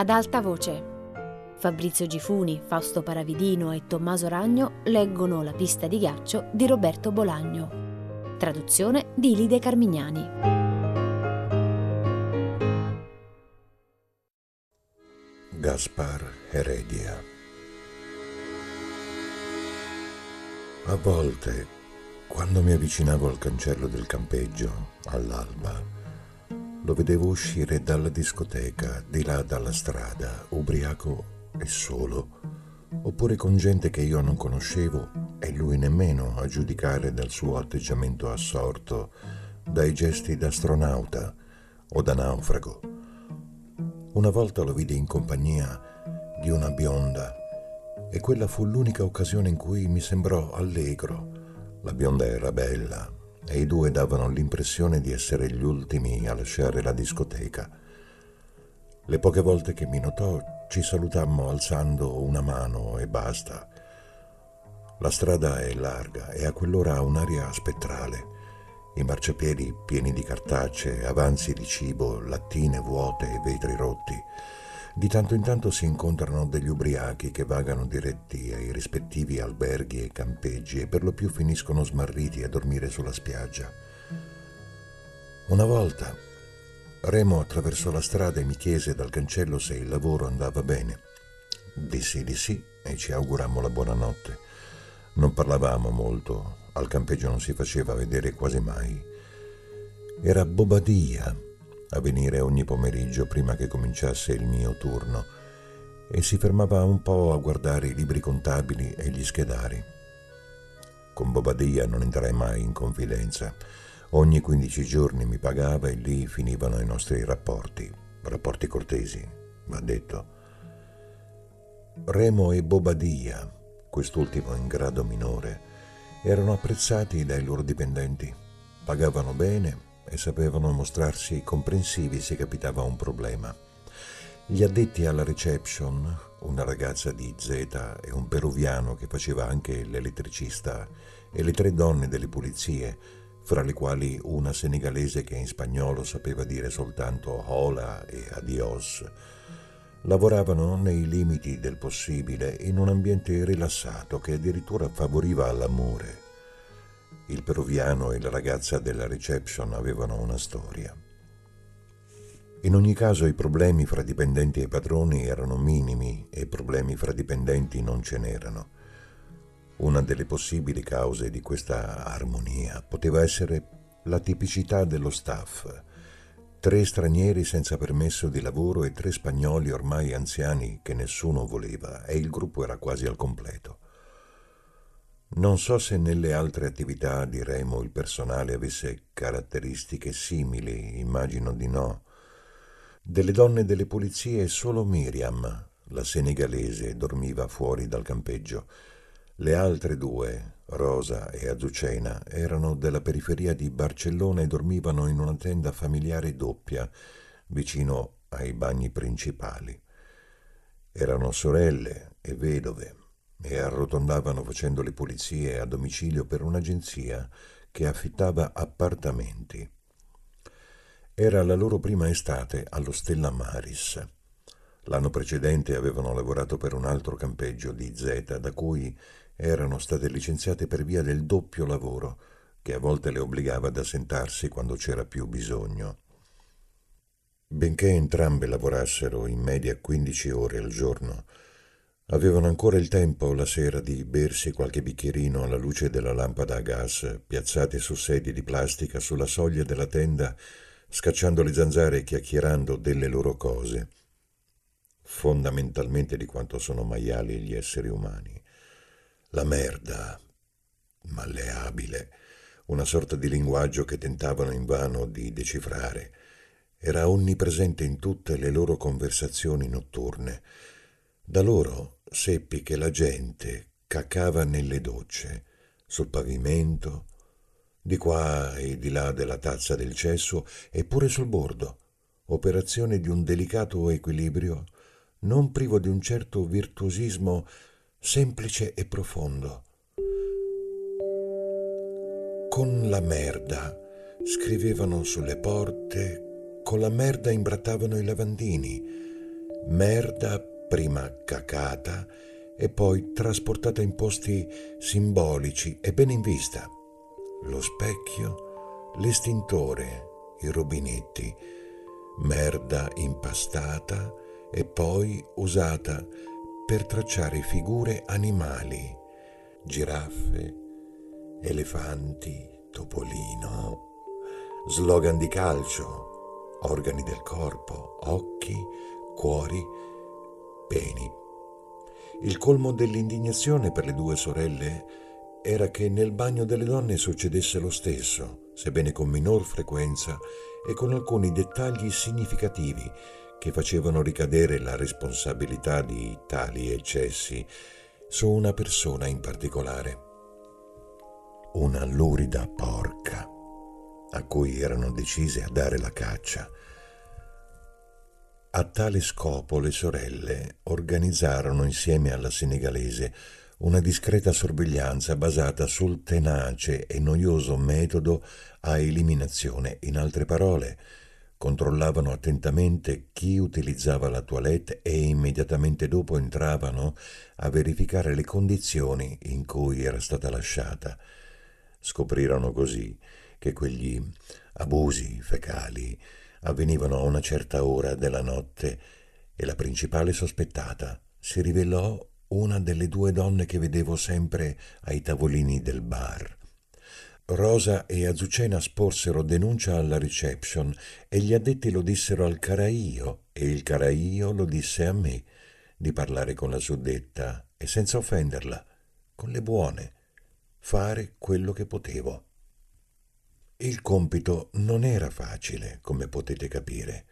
ad alta voce. Fabrizio Gifuni, Fausto Paravidino e Tommaso Ragno leggono La pista di ghiaccio di Roberto Bolagno. Traduzione di Lide Carmignani. Gaspar Heredia A volte, quando mi avvicinavo al cancello del campeggio, all'alba, lo vedevo uscire dalla discoteca, di là dalla strada, ubriaco e solo, oppure con gente che io non conoscevo e lui nemmeno a giudicare dal suo atteggiamento assorto, dai gesti d'astronauta o da naufrago. Una volta lo vidi in compagnia di una bionda e quella fu l'unica occasione in cui mi sembrò allegro. La bionda era bella, e i due davano l'impressione di essere gli ultimi a lasciare la discoteca. Le poche volte che mi notò ci salutammo alzando una mano e basta. La strada è larga e a quell'ora ha un'aria spettrale. I marciapiedi pieni di cartacce, avanzi di cibo, lattine vuote e vetri rotti. Di tanto in tanto si incontrano degli ubriachi che vagano diretti ai rispettivi alberghi e campeggi e per lo più finiscono smarriti a dormire sulla spiaggia. Una volta Remo attraversò la strada e mi chiese dal cancello se il lavoro andava bene. Dissi di sì e ci augurammo la buonanotte. Non parlavamo molto, al campeggio non si faceva vedere quasi mai. Era Bobadia a venire ogni pomeriggio prima che cominciasse il mio turno e si fermava un po' a guardare i libri contabili e gli schedari. Con Bobadilla non entrei mai in confidenza. Ogni 15 giorni mi pagava e lì finivano i nostri rapporti, rapporti cortesi, va detto. Remo e Bobadilla, quest'ultimo in grado minore, erano apprezzati dai loro dipendenti, pagavano bene e sapevano mostrarsi comprensivi se capitava un problema. Gli addetti alla reception, una ragazza di Z e un peruviano che faceva anche l'elettricista, e le tre donne delle pulizie, fra le quali una senegalese che in spagnolo sapeva dire soltanto hola e adios, lavoravano nei limiti del possibile in un ambiente rilassato che addirittura favoriva l'amore. Il peruviano e la ragazza della reception avevano una storia. In ogni caso i problemi fra dipendenti e padroni erano minimi e problemi fra dipendenti non ce n'erano. Una delle possibili cause di questa armonia poteva essere la tipicità dello staff. Tre stranieri senza permesso di lavoro e tre spagnoli ormai anziani che nessuno voleva e il gruppo era quasi al completo. Non so se nelle altre attività di Remo il personale avesse caratteristiche simili, immagino di no. Delle donne delle pulizie solo Miriam, la senegalese, dormiva fuori dal campeggio. Le altre due, Rosa e Azucena, erano della periferia di Barcellona e dormivano in una tenda familiare doppia, vicino ai bagni principali. Erano sorelle e vedove e arrotondavano facendo le pulizie a domicilio per un'agenzia che affittava appartamenti. Era la loro prima estate allo Stella Maris. L'anno precedente avevano lavorato per un altro campeggio di Z, da cui erano state licenziate per via del doppio lavoro, che a volte le obbligava ad assentarsi quando c'era più bisogno. Benché entrambe lavorassero in media 15 ore al giorno, Avevano ancora il tempo la sera di bersi qualche bicchierino alla luce della lampada a gas, piazzate su sedie di plastica sulla soglia della tenda, scacciando le zanzare e chiacchierando delle loro cose, fondamentalmente di quanto sono maiali gli esseri umani. La merda, malleabile, una sorta di linguaggio che tentavano invano di decifrare, era onnipresente in tutte le loro conversazioni notturne. Da loro seppi che la gente cacava nelle docce, sul pavimento, di qua e di là della tazza del cesso e pure sul bordo, operazione di un delicato equilibrio, non privo di un certo virtuosismo semplice e profondo. Con la merda scrivevano sulle porte, con la merda imbrattavano i lavandini, Merda prima cacata e poi trasportata in posti simbolici e bene in vista. Lo specchio, l'estintore, i rubinetti, merda impastata e poi usata per tracciare figure animali, giraffe, elefanti, topolino, slogan di calcio, organi del corpo, occhi, cuori, peni. Il colmo dell'indignazione per le due sorelle era che nel bagno delle donne succedesse lo stesso, sebbene con minor frequenza e con alcuni dettagli significativi che facevano ricadere la responsabilità di tali eccessi su una persona in particolare. Una lurida porca a cui erano decise a dare la caccia. A tale scopo le sorelle organizzarono insieme alla senegalese una discreta sorveglianza basata sul tenace e noioso metodo a eliminazione. In altre parole, controllavano attentamente chi utilizzava la toilette e immediatamente dopo entravano a verificare le condizioni in cui era stata lasciata. Scoprirono così che quegli abusi fecali avvenivano a una certa ora della notte e la principale sospettata si rivelò una delle due donne che vedevo sempre ai tavolini del bar. Rosa e Azucena sporsero denuncia alla reception e gli addetti lo dissero al caraio e il caraio lo disse a me di parlare con la suddetta e senza offenderla, con le buone, fare quello che potevo. Il compito non era facile, come potete capire.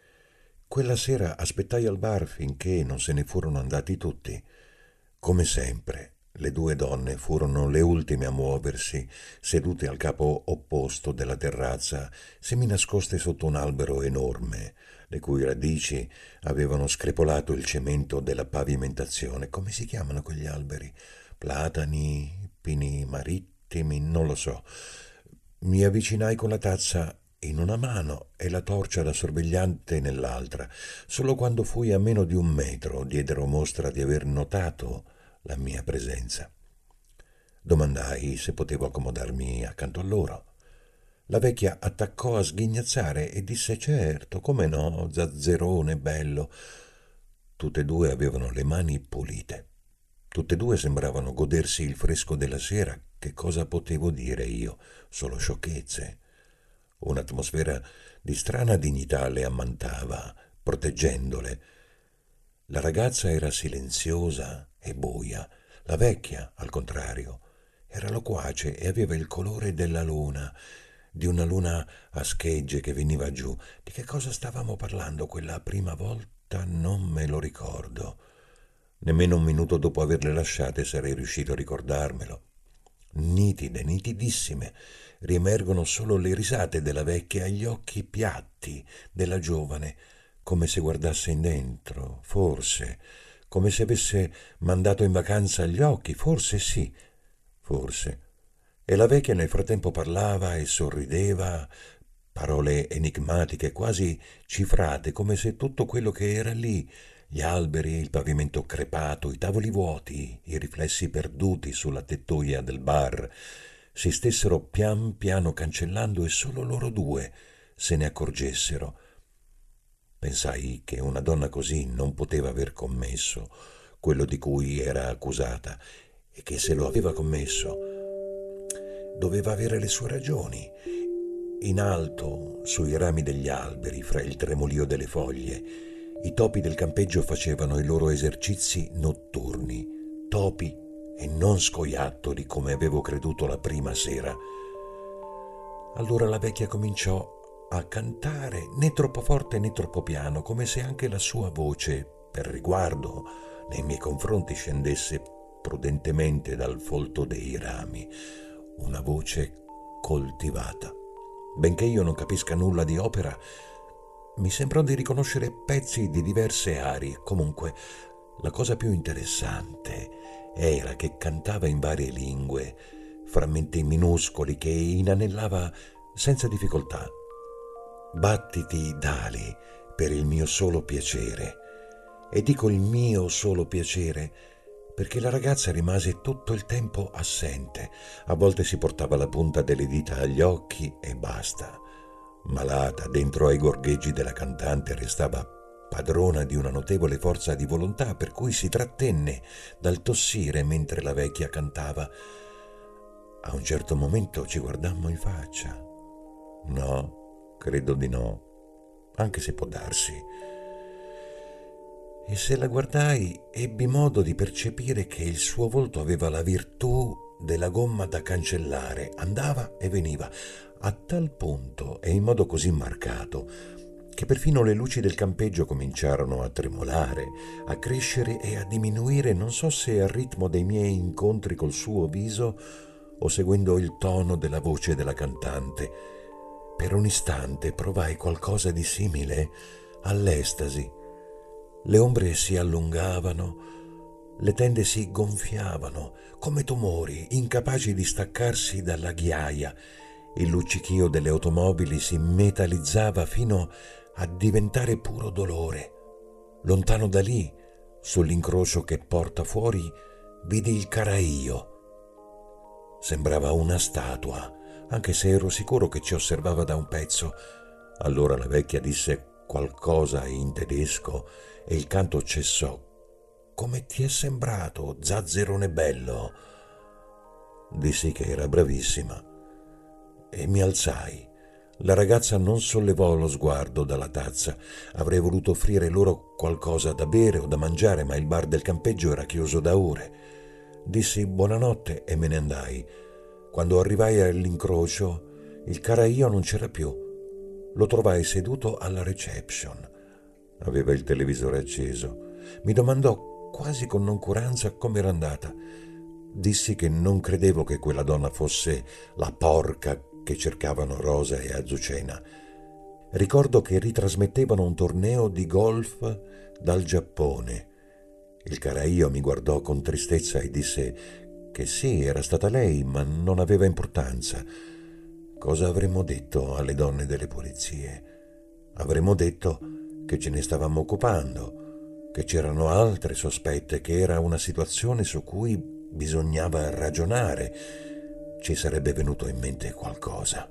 Quella sera aspettai al bar finché non se ne furono andati tutti. Come sempre, le due donne furono le ultime a muoversi, sedute al capo opposto della terrazza, seminascoste sotto un albero enorme, le cui radici avevano screpolato il cemento della pavimentazione. Come si chiamano quegli alberi? Platani, pini marittimi, non lo so. Mi avvicinai con la tazza in una mano e la torcia da sorvegliante nell'altra. Solo quando fui a meno di un metro diedero mostra di aver notato la mia presenza. Domandai se potevo accomodarmi accanto a loro. La vecchia attaccò a sghignazzare e disse certo, come no, zazzerone bello. Tutte e due avevano le mani pulite. Tutte e due sembravano godersi il fresco della sera. Che cosa potevo dire io? Solo sciocchezze. Un'atmosfera di strana dignità le ammantava, proteggendole. La ragazza era silenziosa, e buia. La vecchia, al contrario, era loquace e aveva il colore della luna, di una luna a schegge che veniva giù. Di che cosa stavamo parlando quella prima volta non me lo ricordo. Nemmeno un minuto dopo averle lasciate sarei riuscito a ricordarmelo. Nitide, nitidissime, riemergono solo le risate della vecchia gli occhi piatti della giovane, come se guardasse in dentro, forse come se avesse mandato in vacanza gli occhi, forse sì, forse. E la vecchia nel frattempo parlava e sorrideva, parole enigmatiche, quasi cifrate, come se tutto quello che era lì, gli alberi, il pavimento crepato, i tavoli vuoti, i riflessi perduti sulla tettoia del bar, si stessero pian piano cancellando e solo loro due se ne accorgessero Pensai che una donna così non poteva aver commesso quello di cui era accusata e che se lo aveva commesso doveva avere le sue ragioni. In alto, sui rami degli alberi, fra il tremolio delle foglie, i topi del campeggio facevano i loro esercizi notturni, topi e non scoiattoli come avevo creduto la prima sera. Allora la vecchia cominciò a cantare né troppo forte né troppo piano, come se anche la sua voce, per riguardo nei miei confronti, scendesse prudentemente dal folto dei rami, una voce coltivata. Benché io non capisca nulla di opera, mi sembrò di riconoscere pezzi di diverse arie. Comunque, la cosa più interessante era che cantava in varie lingue, frammenti minuscoli che inanellava senza difficoltà Battiti d'ali per il mio solo piacere E dico il mio solo piacere perché la ragazza rimase tutto il tempo assente. A volte si portava la punta delle dita agli occhi e basta. Malata dentro ai gorgheggi della cantante restava padrona di una notevole forza di volontà per cui si trattenne dal tossire mentre la vecchia cantava. A un certo momento ci guardammo in faccia. No, credo di no, anche se può darsi. E se la guardai, ebbi modo di percepire che il suo volto aveva la virtù della gomma da cancellare, andava e veniva, a tal punto e in modo così marcato che perfino le luci del campeggio cominciarono a tremolare, a crescere e a diminuire, non so se al ritmo dei miei incontri col suo viso o seguendo il tono della voce della cantante. Per un istante provai qualcosa di simile all'estasi. Le ombre si allungavano, le tende si gonfiavano, come tumori, incapaci di staccarsi dalla ghiaia. Il luccichio delle automobili si metallizzava fino a diventare puro dolore. Lontano da lì, sull'incrocio che porta fuori, vidi il caraio. Sembrava una statua, anche se ero sicuro che ci osservava da un pezzo. Allora la vecchia disse qualcosa in tedesco e il canto cessò. Come ti è sembrato, zazzerone bello? Dissi che era bravissima e mi alzai. La ragazza non sollevò lo sguardo dalla tazza. Avrei voluto offrire loro qualcosa da bere o da mangiare, ma il bar del campeggio era chiuso da ore. Dissi buonanotte e me ne andai. Quando arrivai all'incrocio, il caraio non c'era più. Lo trovai seduto alla reception. Aveva il televisore acceso. Mi domandò quasi con noncuranza come era andata. Dissi che non credevo che quella donna fosse la porca che cercavano Rosa e Azucena. Ricordo che ritrasmettevano un torneo di golf dal Giappone. Il caraio mi guardò con tristezza e disse che sì, era stata lei, ma non aveva importanza. Cosa avremmo detto alle donne delle polizie? Avremmo detto che ce ne stavamo occupando, che c'erano altre sospette, che era una situazione su cui bisognava ragionare ci sarebbe venuto in mente qualcosa.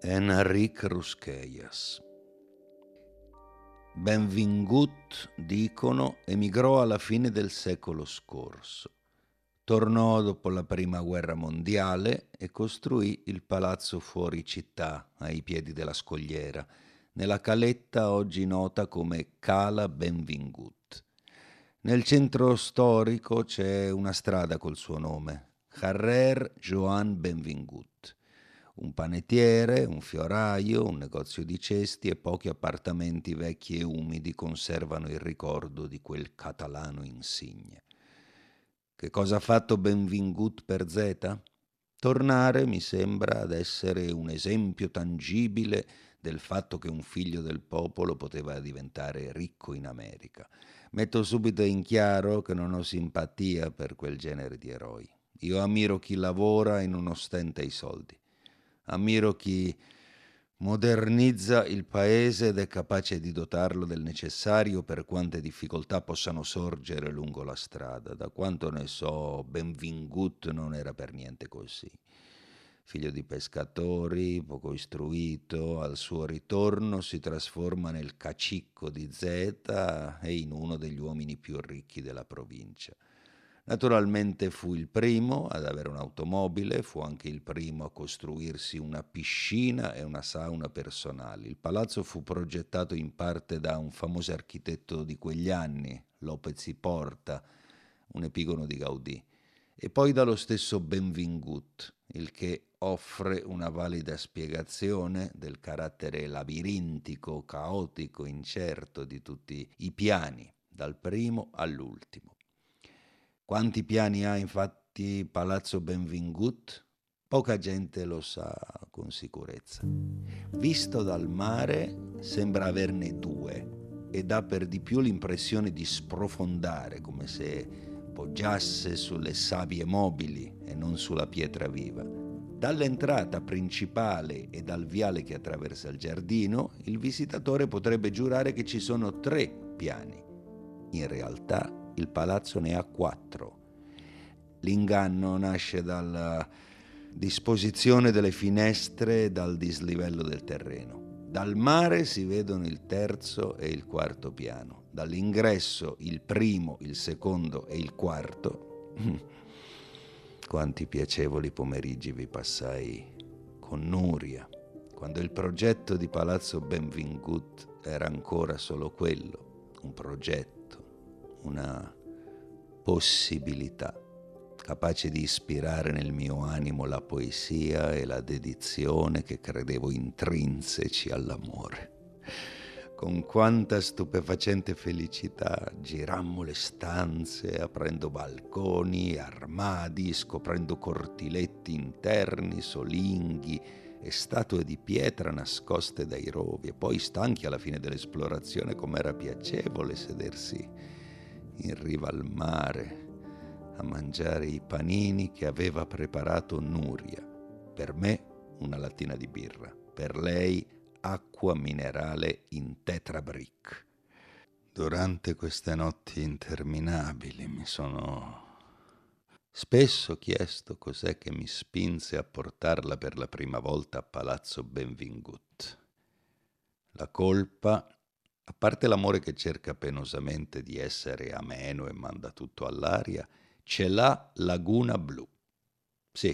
Enric Rusqueias. Benvingut, dicono, emigrò alla fine del secolo scorso. Tornò dopo la prima guerra mondiale e costruì il palazzo fuori città, ai piedi della scogliera, nella caletta oggi nota come Cala Benvingut. Nel centro storico c'è una strada col suo nome, Carrer Joan Benvingut. Un panettiere, un fioraio, un negozio di cesti e pochi appartamenti vecchi e umidi conservano il ricordo di quel catalano insigne. Che cosa ha fatto Benvingut per Z? Tornare mi sembra ad essere un esempio tangibile del fatto che un figlio del popolo poteva diventare ricco in America. Metto subito in chiaro che non ho simpatia per quel genere di eroi. Io ammiro chi lavora e non ostenta i soldi. Ammiro chi modernizza il paese ed è capace di dotarlo del necessario per quante difficoltà possano sorgere lungo la strada. Da quanto ne so, Benvingut non era per niente così. Figlio di pescatori, poco istruito, al suo ritorno si trasforma nel cacicco di Zeta e in uno degli uomini più ricchi della provincia. Naturalmente fu il primo ad avere un'automobile, fu anche il primo a costruirsi una piscina e una sauna personali. Il palazzo fu progettato in parte da un famoso architetto di quegli anni, Lopez y Porta, un epigono di Gaudì, e poi dallo stesso Benvingut, il che offre una valida spiegazione del carattere labirintico, caotico, incerto di tutti i piani, dal primo all'ultimo. Quanti piani ha infatti Palazzo Benvingut? Poca gente lo sa con sicurezza. Visto dal mare sembra averne due e dà per di più l'impressione di sprofondare, come se poggiasse sulle savie mobili e non sulla pietra viva. Dall'entrata principale e dal viale che attraversa il giardino, il visitatore potrebbe giurare che ci sono tre piani. In realtà il palazzo ne ha quattro. L'inganno nasce dalla disposizione delle finestre e dal dislivello del terreno. Dal mare si vedono il terzo e il quarto piano. Dall'ingresso il primo, il secondo e il quarto. Quanti piacevoli pomeriggi vi passai con Nuria, quando il progetto di Palazzo Benvingut era ancora solo quello, un progetto, una possibilità capace di ispirare nel mio animo la poesia e la dedizione che credevo intrinseci all'amore. Con quanta stupefacente felicità girammo le stanze, aprendo balconi, armadi, scoprendo cortiletti interni, solinghi e statue di pietra nascoste dai rovi, e poi stanchi alla fine dell'esplorazione com'era piacevole sedersi in riva al mare a mangiare i panini che aveva preparato Nuria. Per me una lattina di birra, per lei acqua minerale in tetrabrick. Durante queste notti interminabili mi sono spesso chiesto cos'è che mi spinse a portarla per la prima volta a Palazzo Benvingut. La colpa, a parte l'amore che cerca penosamente di essere ameno e manda tutto all'aria, c'è la Laguna Blu. Sì,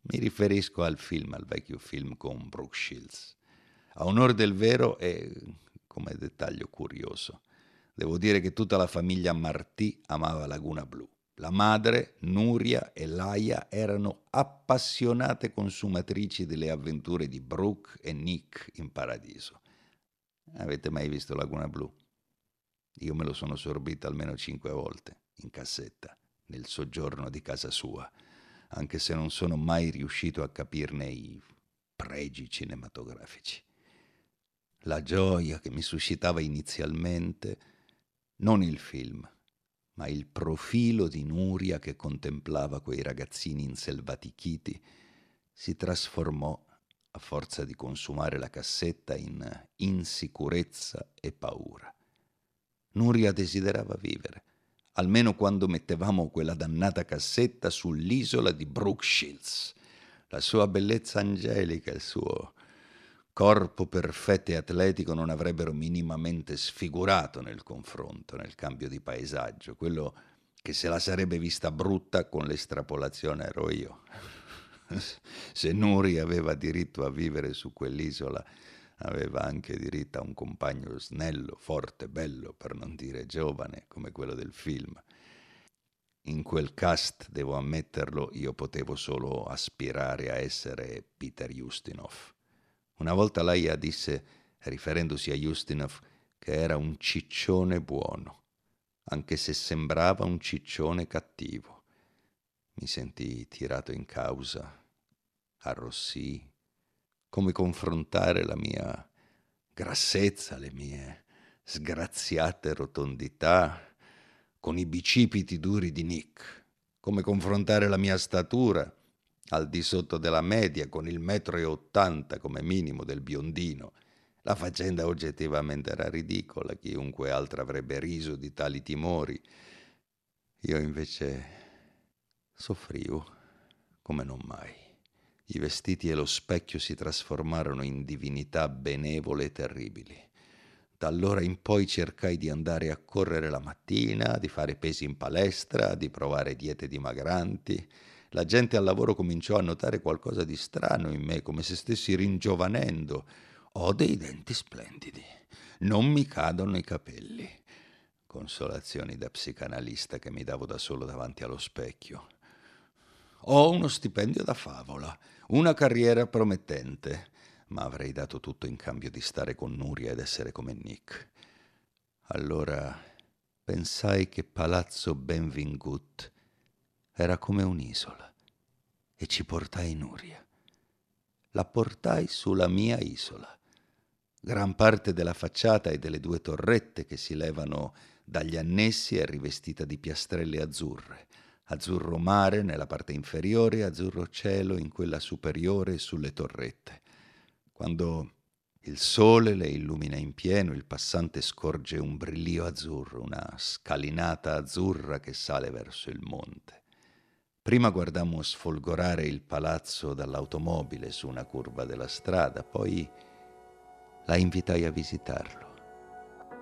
mi riferisco al film, al vecchio film con Brooke Shields. A onore del vero e come dettaglio curioso, devo dire che tutta la famiglia Martì amava Laguna Blu. La madre, Nuria e Laia erano appassionate consumatrici delle avventure di Brooke e Nick in paradiso. Avete mai visto Laguna Blu? Io me lo sono sorbita almeno cinque volte in cassetta nel soggiorno di casa sua, anche se non sono mai riuscito a capirne i pregi cinematografici. La gioia che mi suscitava inizialmente, non il film, ma il profilo di Nuria che contemplava quei ragazzini inselvatichiti, si trasformò a forza di consumare la cassetta in insicurezza e paura. Nuria desiderava vivere, almeno quando mettevamo quella dannata cassetta sull'isola di Brooke Shields. La sua bellezza angelica, il suo corpo perfetto e atletico non avrebbero minimamente sfigurato nel confronto, nel cambio di paesaggio, quello che se la sarebbe vista brutta con l'estrapolazione ero io. se Nuri aveva diritto a vivere su quell'isola, aveva anche diritto a un compagno snello, forte, bello, per non dire giovane, come quello del film. In quel cast, devo ammetterlo, io potevo solo aspirare a essere Peter Ustinov. Una volta Laia disse, riferendosi a Ustinov, che era un ciccione buono, anche se sembrava un ciccione cattivo. Mi sentii tirato in causa, arrossii come confrontare la mia grassezza, le mie sgraziate rotondità con i bicipiti duri di Nick, come confrontare la mia statura al di sotto della media con il metro e ottanta come minimo del biondino. La faccenda oggettivamente era ridicola, chiunque altro avrebbe riso di tali timori. Io invece soffrivo come non mai. I vestiti e lo specchio si trasformarono in divinità benevole e terribili. Da allora in poi cercai di andare a correre la mattina, di fare pesi in palestra, di provare diete dimagranti. La gente al lavoro cominciò a notare qualcosa di strano in me, come se stessi ringiovanendo. Ho dei denti splendidi, non mi cadono i capelli. Consolazioni da psicanalista che mi davo da solo davanti allo specchio. Ho uno stipendio da favola, una carriera promettente, ma avrei dato tutto in cambio di stare con Nuria ed essere come Nick. Allora pensai che Palazzo Benvingut era come un'isola e ci portai Nuria. La portai sulla mia isola. Gran parte della facciata e delle due torrette che si levano Dagli annessi è rivestita di piastrelle azzurre, azzurro mare nella parte inferiore azzurro cielo in quella superiore sulle torrette. Quando il sole le illumina in pieno, il passante scorge un brillio azzurro, una scalinata azzurra che sale verso il monte. Prima guardammo sfolgorare il palazzo dall'automobile su una curva della strada, poi la invitai a visitarlo.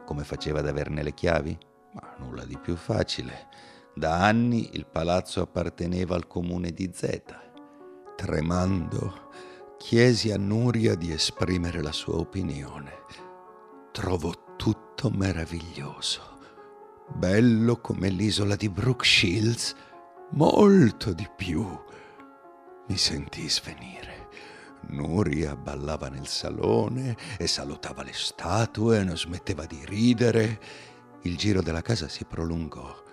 Come faceva ad averne le chiavi? Ma nulla di più facile. Da anni il palazzo apparteneva al comune di Zeta. Tremando, chiesi a Nuria di esprimere la sua opinione. Trovo tutto meraviglioso. Bello come l'isola di Brook Shields molto di più. Mi sentii svenire. Nuria ballava nel salone e salutava le statue, non smetteva di ridere. Il giro della casa si prolungò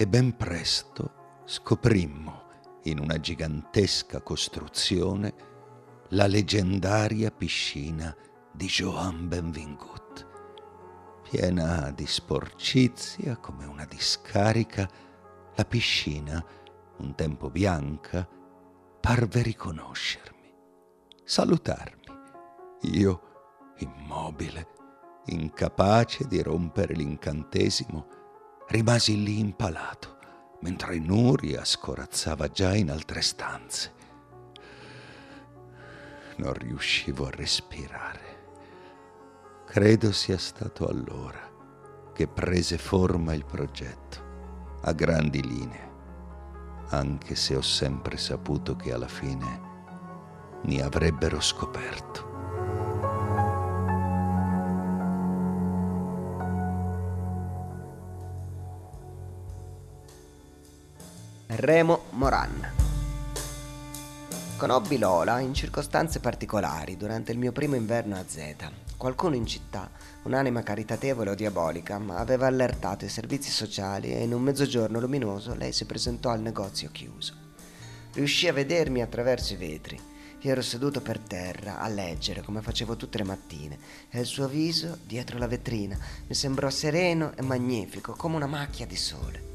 e ben presto scoprimmo in una gigantesca costruzione la leggendaria piscina di Joan Benvingut, piena di sporcizia come una discarica la piscina, un tempo bianca, parve riconoscermi, salutarmi. Io, immobile, incapace di rompere l'incantesimo, rimasi lì impalato, mentre Nuria scorazzava già in altre stanze. Non riuscivo a respirare. Credo sia stato allora che prese forma il progetto a grandi linee, anche se ho sempre saputo che alla fine mi avrebbero scoperto. Remo Moran. Conobbi Lola in circostanze particolari durante il mio primo inverno a Zeta. Qualcuno in città Un'anima caritatevole o diabolica, aveva allertato i servizi sociali e in un mezzogiorno luminoso lei si presentò al negozio chiuso. Riuscì a vedermi attraverso i vetri. Io ero seduto per terra a leggere come facevo tutte le mattine e il suo viso, dietro la vetrina, mi sembrò sereno e magnifico come una macchia di sole.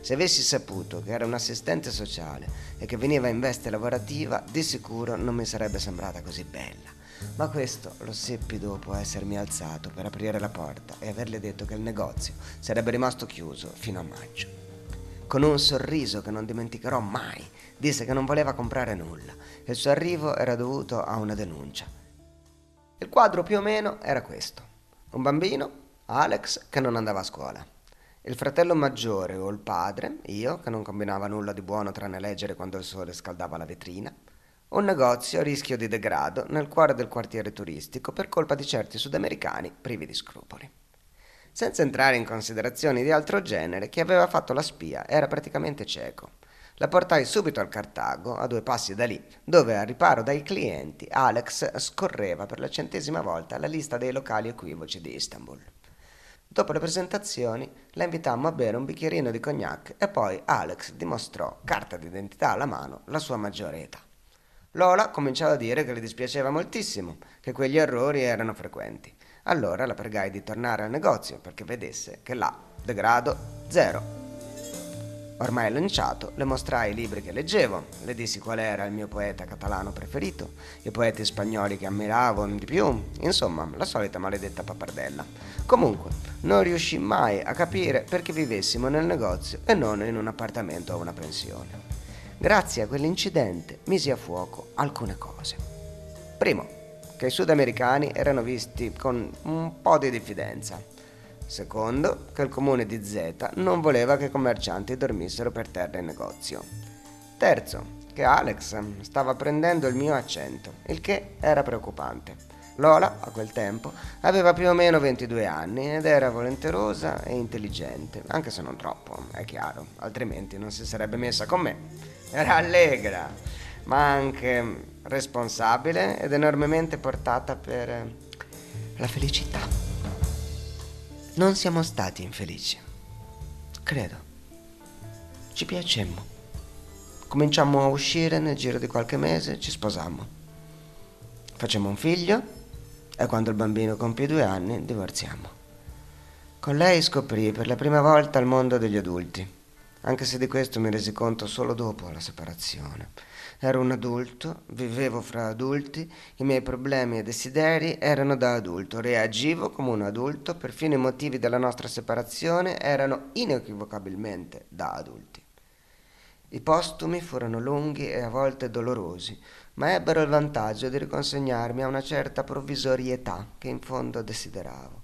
Se avessi saputo che era un assistente sociale e che veniva in veste lavorativa, di sicuro non mi sarebbe sembrata così bella. Ma questo lo seppi dopo essermi alzato per aprire la porta e averle detto che il negozio sarebbe rimasto chiuso fino a maggio. Con un sorriso che non dimenticherò mai, disse che non voleva comprare nulla e il suo arrivo era dovuto a una denuncia. Il quadro più o meno era questo. Un bambino, Alex, che non andava a scuola. Il fratello maggiore o il padre, io, che non combinava nulla di buono tranne leggere quando il sole scaldava la vetrina, un negozio a rischio di degrado nel cuore del quartiere turistico per colpa di certi sudamericani privi di scrupoli. Senza entrare in considerazioni di altro genere, chi aveva fatto la spia era praticamente cieco. La portai subito al Cartago, a due passi da lì, dove, a riparo dai clienti, Alex scorreva per la centesima volta la lista dei locali equivoci di Istanbul. Dopo le presentazioni, la invitammo a bere un bicchierino di cognac e poi Alex dimostrò, carta d'identità alla mano, la sua maggiore età. Lola cominciava a dire che le dispiaceva moltissimo, che quegli errori erano frequenti. Allora la pregai di tornare al negozio perché vedesse che là, degrado, zero. Ormai lanciato, le mostrai i libri che leggevo, le dissi qual era il mio poeta catalano preferito, i poeti spagnoli che ammiravo di più, insomma, la solita maledetta pappardella. Comunque, non riuscì mai a capire perché vivessimo nel negozio e non in un appartamento o una pensione. Grazie a quell'incidente misi a fuoco alcune cose. Primo, che i sudamericani erano visti con un po' di diffidenza. Secondo, che il comune di Z non voleva che i commercianti dormissero per terra in negozio. Terzo, che Alex stava prendendo il mio accento, il che era preoccupante. Lola, a quel tempo, aveva più o meno 22 anni ed era volenterosa e intelligente, anche se non troppo, è chiaro, altrimenti non si sarebbe messa con me. Era allegra, ma anche responsabile ed enormemente portata per la felicità. Non siamo stati infelici, credo. Ci piacemmo. Cominciammo a uscire nel giro di qualche mese, ci sposammo. Facemmo un figlio e quando il bambino compì due anni divorziamo. Con lei scoprì per la prima volta il mondo degli adulti, anche se di questo mi resi conto solo dopo la separazione. Ero un adulto, vivevo fra adulti, i miei problemi e desideri erano da adulto, reagivo come un adulto, perfino i motivi della nostra separazione erano inequivocabilmente da adulti. I postumi furono lunghi e a volte dolorosi, ma ebbero il vantaggio di riconsegnarmi a una certa provvisorietà che in fondo desideravo.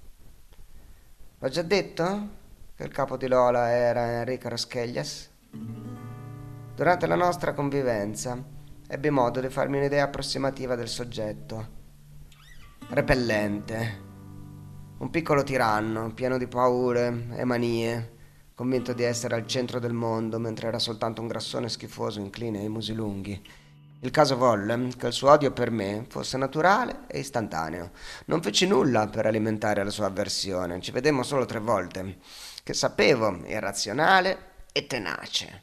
L'ho già detto che il capo di Lola era Enrico Roscheglias? Durante la nostra convivenza ebbi modo di farmi un'idea approssimativa del soggetto. Repellente, un piccolo tiranno, pieno di paure e manie, convinto di essere al centro del mondo mentre era soltanto un grassone schifoso incline ai musi lunghi il caso volle che il suo odio per me fosse naturale e istantaneo. Non feci nulla per alimentare la sua avversione, ci vedemmo solo tre volte, che sapevo irrazionale e tenace.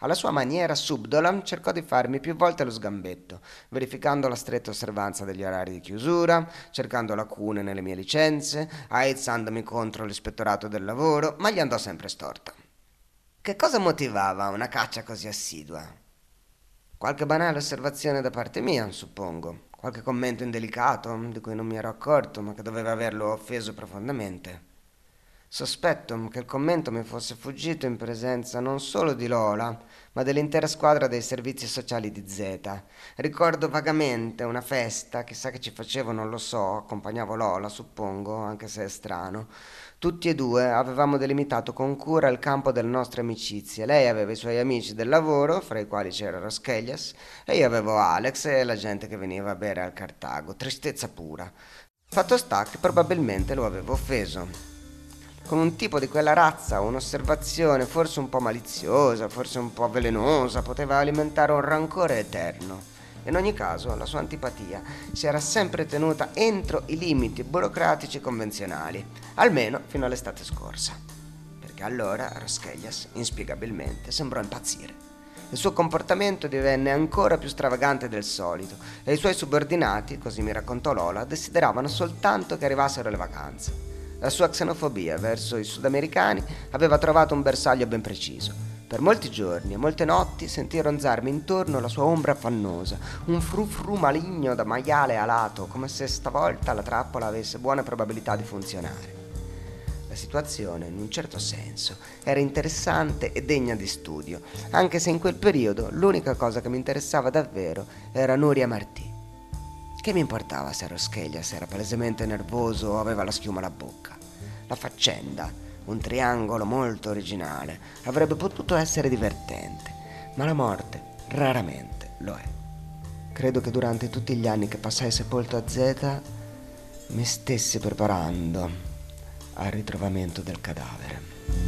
Alla sua maniera subdola cercò di farmi più volte lo sgambetto, verificando la stretta osservanza degli orari di chiusura, cercando lacune nelle mie licenze, aizzandomi contro l'ispettorato del lavoro, ma gli andò sempre storta. Che cosa motivava una caccia così assidua? Qualche banale osservazione da parte mia, suppongo. Qualche commento indelicato di cui non mi ero accorto, ma che doveva averlo offeso profondamente. Sospetto che il commento mi fosse fuggito in presenza non solo di Lola, ma dell'intera squadra dei servizi sociali di Z. Ricordo vagamente una festa, chissà che ci facevo, non lo so, accompagnavo Lola, suppongo, anche se è strano, tutti e due avevamo delimitato con cura il campo delle nostre amicizie. Lei aveva i suoi amici del lavoro, fra i quali c'era Roscheglias, e io avevo Alex e la gente che veniva a bere al Cartago. Tristezza pura. Fatto sta che probabilmente lo avevo offeso. Con un tipo di quella razza, un'osservazione forse un po' maliziosa, forse un po' velenosa, poteva alimentare un rancore eterno. In ogni caso, la sua antipatia si era sempre tenuta entro i limiti burocratici convenzionali, almeno fino all'estate scorsa. Perché allora Rascheglias, inspiegabilmente, sembrò impazzire. Il suo comportamento divenne ancora più stravagante del solito e i suoi subordinati, così mi raccontò Lola, desideravano soltanto che arrivassero le vacanze. La sua xenofobia verso i sudamericani aveva trovato un bersaglio ben preciso per molti giorni e molte notti sentì ronzarmi intorno la sua ombra affannosa, un frufru maligno da maiale alato, come se stavolta la trappola avesse buone probabilità di funzionare. La situazione, in un certo senso, era interessante e degna di studio, anche se in quel periodo l'unica cosa che mi interessava davvero era Nuria Martì. Che mi importava se Roschelia se era palesemente nervoso o aveva la schiuma alla bocca? La faccenda un triangolo molto originale, avrebbe potuto essere divertente, ma la morte raramente lo è. Credo che durante tutti gli anni che passai sepolto a Z mi stessi preparando al ritrovamento del cadavere.